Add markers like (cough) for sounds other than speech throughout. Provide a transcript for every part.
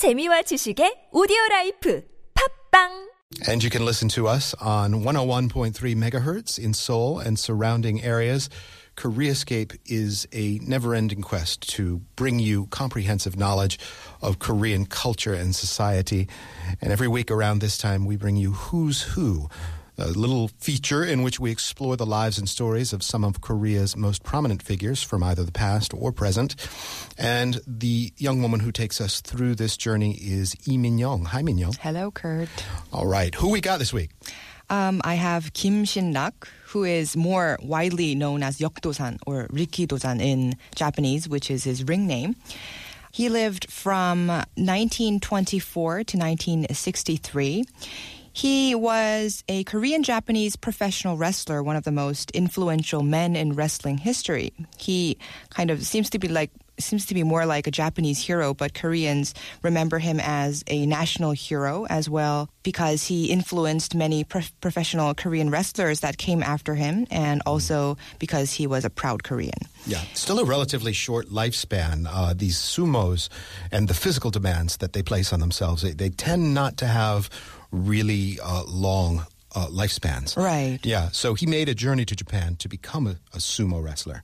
재미와 지식의 오디오 라이프 팝빵 And you can listen to us on 101.3 megahertz in Seoul and surrounding areas. Koreascape is a never ending quest to bring you comprehensive knowledge of Korean culture and society. And every week around this time, we bring you Who's Who, a little feature in which we explore the lives and stories of some of Korea's most prominent figures from either the past or present. And the young woman who takes us through this journey is Lee Min-young. Hi, Min-young. Hello, Kurt. All right. Who we got this week? Um, I have Kim Shin-nak, who is more widely known as Yeokdosan or Rikidozan in Japanese, which is his ring name. He lived from 1924 to 1963. He was a Korean Japanese professional wrestler, one of the most influential men in wrestling history. He kind of seems to be like seems to be more like a Japanese hero, but Koreans remember him as a national hero as well because he influenced many pro- professional Korean wrestlers that came after him and also because he was a proud Korean. Yeah, still a relatively short lifespan. Uh, these sumos and the physical demands that they place on themselves, they, they tend not to have really uh, long uh, lifespans. Right. Yeah, so he made a journey to Japan to become a, a sumo wrestler.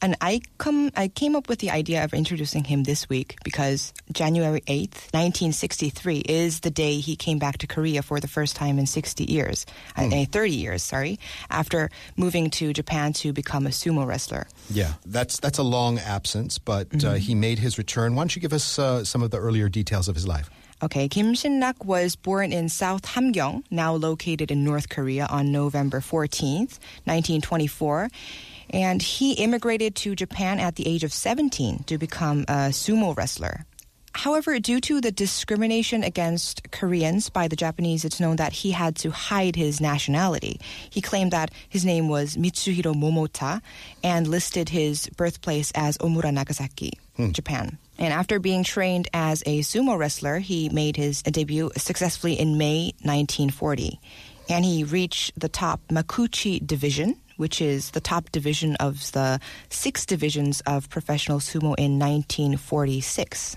And I come I came up with the idea of introducing him this week because January 8th, 1963 is the day he came back to Korea for the first time in 60 years, uh, eh, 30 years, sorry, after moving to Japan to become a sumo wrestler. Yeah, that's that's a long absence, but uh, he made his return. Why don't you give us uh, some of the earlier details of his life? Okay, Kim Shin-nak was born in South Hamgyong, now located in North Korea on November 14th, 1924. And he immigrated to Japan at the age of 17 to become a sumo wrestler. However, due to the discrimination against Koreans by the Japanese, it's known that he had to hide his nationality. He claimed that his name was Mitsuhiro Momota and listed his birthplace as Omura, Nagasaki, hmm. Japan. And after being trained as a sumo wrestler, he made his debut successfully in May 1940. And he reached the top Makuuchi division, which is the top division of the six divisions of professional sumo in 1946.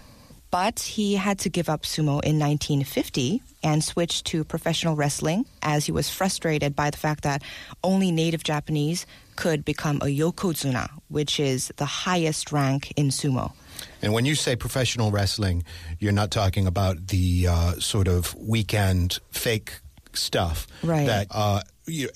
But he had to give up sumo in 1950 and switch to professional wrestling as he was frustrated by the fact that only native Japanese could become a yokozuna, which is the highest rank in sumo. And when you say professional wrestling, you're not talking about the uh, sort of weekend fake stuff Right. that uh,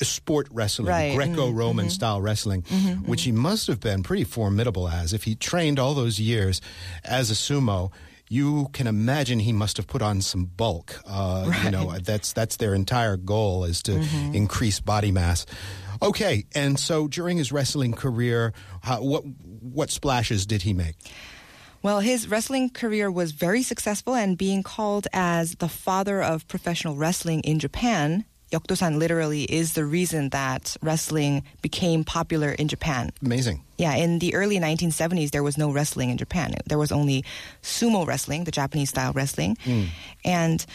sport wrestling, Right. Mm-hmm. Greco-Roman style wrestling, which he must have been pretty formidable as. If he trained all those years as a sumo, you can imagine he must have put on some bulk. Uh, You know, that's that's their entire goal is to Mm-hmm. increase body mass. Okay, and so during his wrestling career, how, what what splashes did he make? Well, his wrestling career was very successful and being called as the father of professional wrestling in Japan. Yeokdosan literally is the reason that wrestling became popular in Japan. Amazing. Yeah, in the early 1970s, there was no wrestling in Japan. There was only sumo wrestling, the Japanese style wrestling. Hmm. And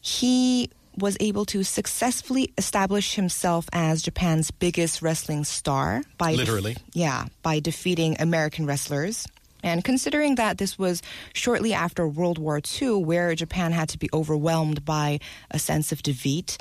he was able to successfully establish himself as Japan's biggest wrestling star by def- Literally. yeah, by defeating American wrestlers. And considering that this was shortly after World War II, where Japan had to be overwhelmed by a sense of defeat,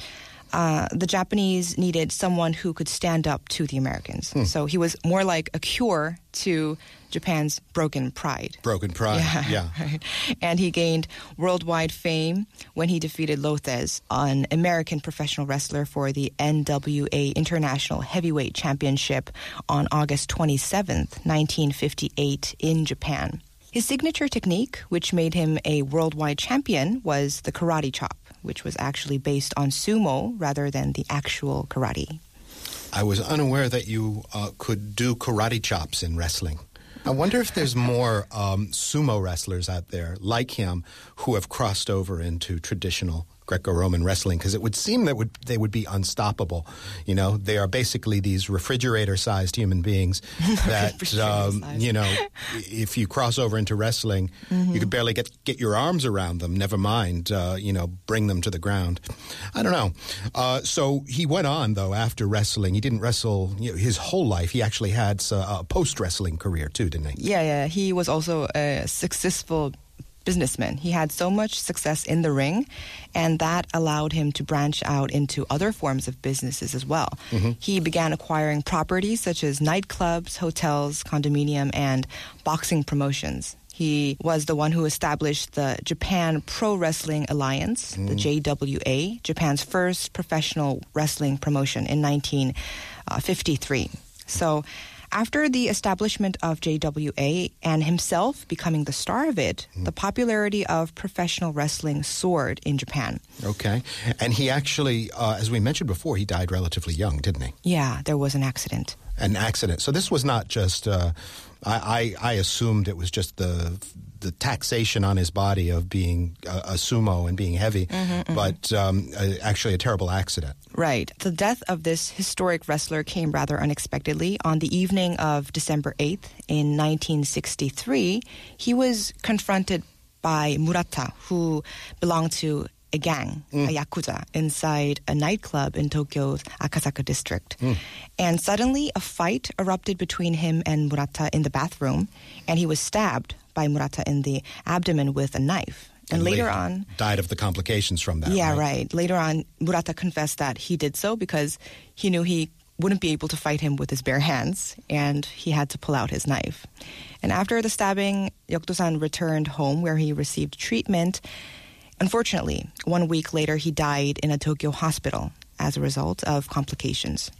uh, the Japanese needed someone who could stand up to the Americans. So he was more like a cure to Japan's broken pride. Broken pride. Yeah. (laughs) Right. And he gained worldwide fame when he defeated Lou Thesz, an American professional wrestler for the NWA International Heavyweight Championship on August 27th, 1958 in Japan. His signature technique, which made him a worldwide champion, was the karate chop, which was actually based on sumo rather than the actual karate. I was unaware that you uh, could do karate chops in wrestling. I wonder if there's more um, sumo wrestlers out there like him who have crossed over into traditional Greco-Roman wrestling because it would seem that would they would be unstoppable. You know, they are basically these refrigerator-sized human beings (laughs) that um, you know, if you cross over into wrestling, you could barely get get your arms around them. Never mind, uh, you know, bring them to the ground. I don't know. Uh, so he went on though after wrestling. He didn't wrestle you know, his whole life. He actually had a post wrestling career too, didn't he? Yeah, yeah. He was also a successful businessman. He had so much success in the ring, and that allowed him to branch out into other forms of businesses as well. Mm-hmm. He began acquiring properties such as nightclubs, hotels, condominium, and boxing promotions. He was the one who established the Japan Pro Wrestling Alliance, the mm. JWA, Japan's first professional wrestling promotion in 1953. So, after the establishment of JWA and himself becoming the star of it, the popularity of professional wrestling soared in Japan. Okay. And he actually, uh, as we mentioned before, he died relatively young, didn't he? Yeah, there was an accident. An accident. So this was not just. Uh, I, I I assumed it was just the the taxation on his body of being a, a sumo and being heavy, but um, uh, actually a terrible accident. Right. The death of this historic wrestler came rather unexpectedly. On the evening of December 8th in 1963, he was confronted by Murata, who belonged to a gang, a mm. yakuza, inside a nightclub in Tokyo's Akasaka district. Mm. And suddenly, a fight erupted between him and Murata in the bathroom, and he was stabbed by Murata in the abdomen with a knife. And, later on, died of the complications from that. yeah, right. Later on, Murata confessed that he did so because he knew he wouldn't be able to fight him with his bare hands, and he had to pull out his knife. And after the stabbing, Yeokdosan returned home where he received treatment. Unfortunately, one week later, he died in a Tokyo hospital as a result of complications.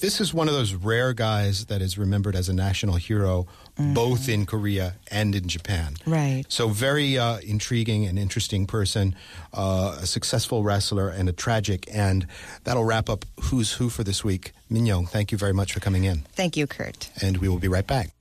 This is one of those rare guys that is remembered as a national hero, both in Korea and in Japan. Right. So very uh, intriguing and interesting person, uh, a successful wrestler, and a tragic. And that'll wrap up Who's Who for this week. Min Young, thank you very much for coming in, Thank you, Kurt. and we will be right back.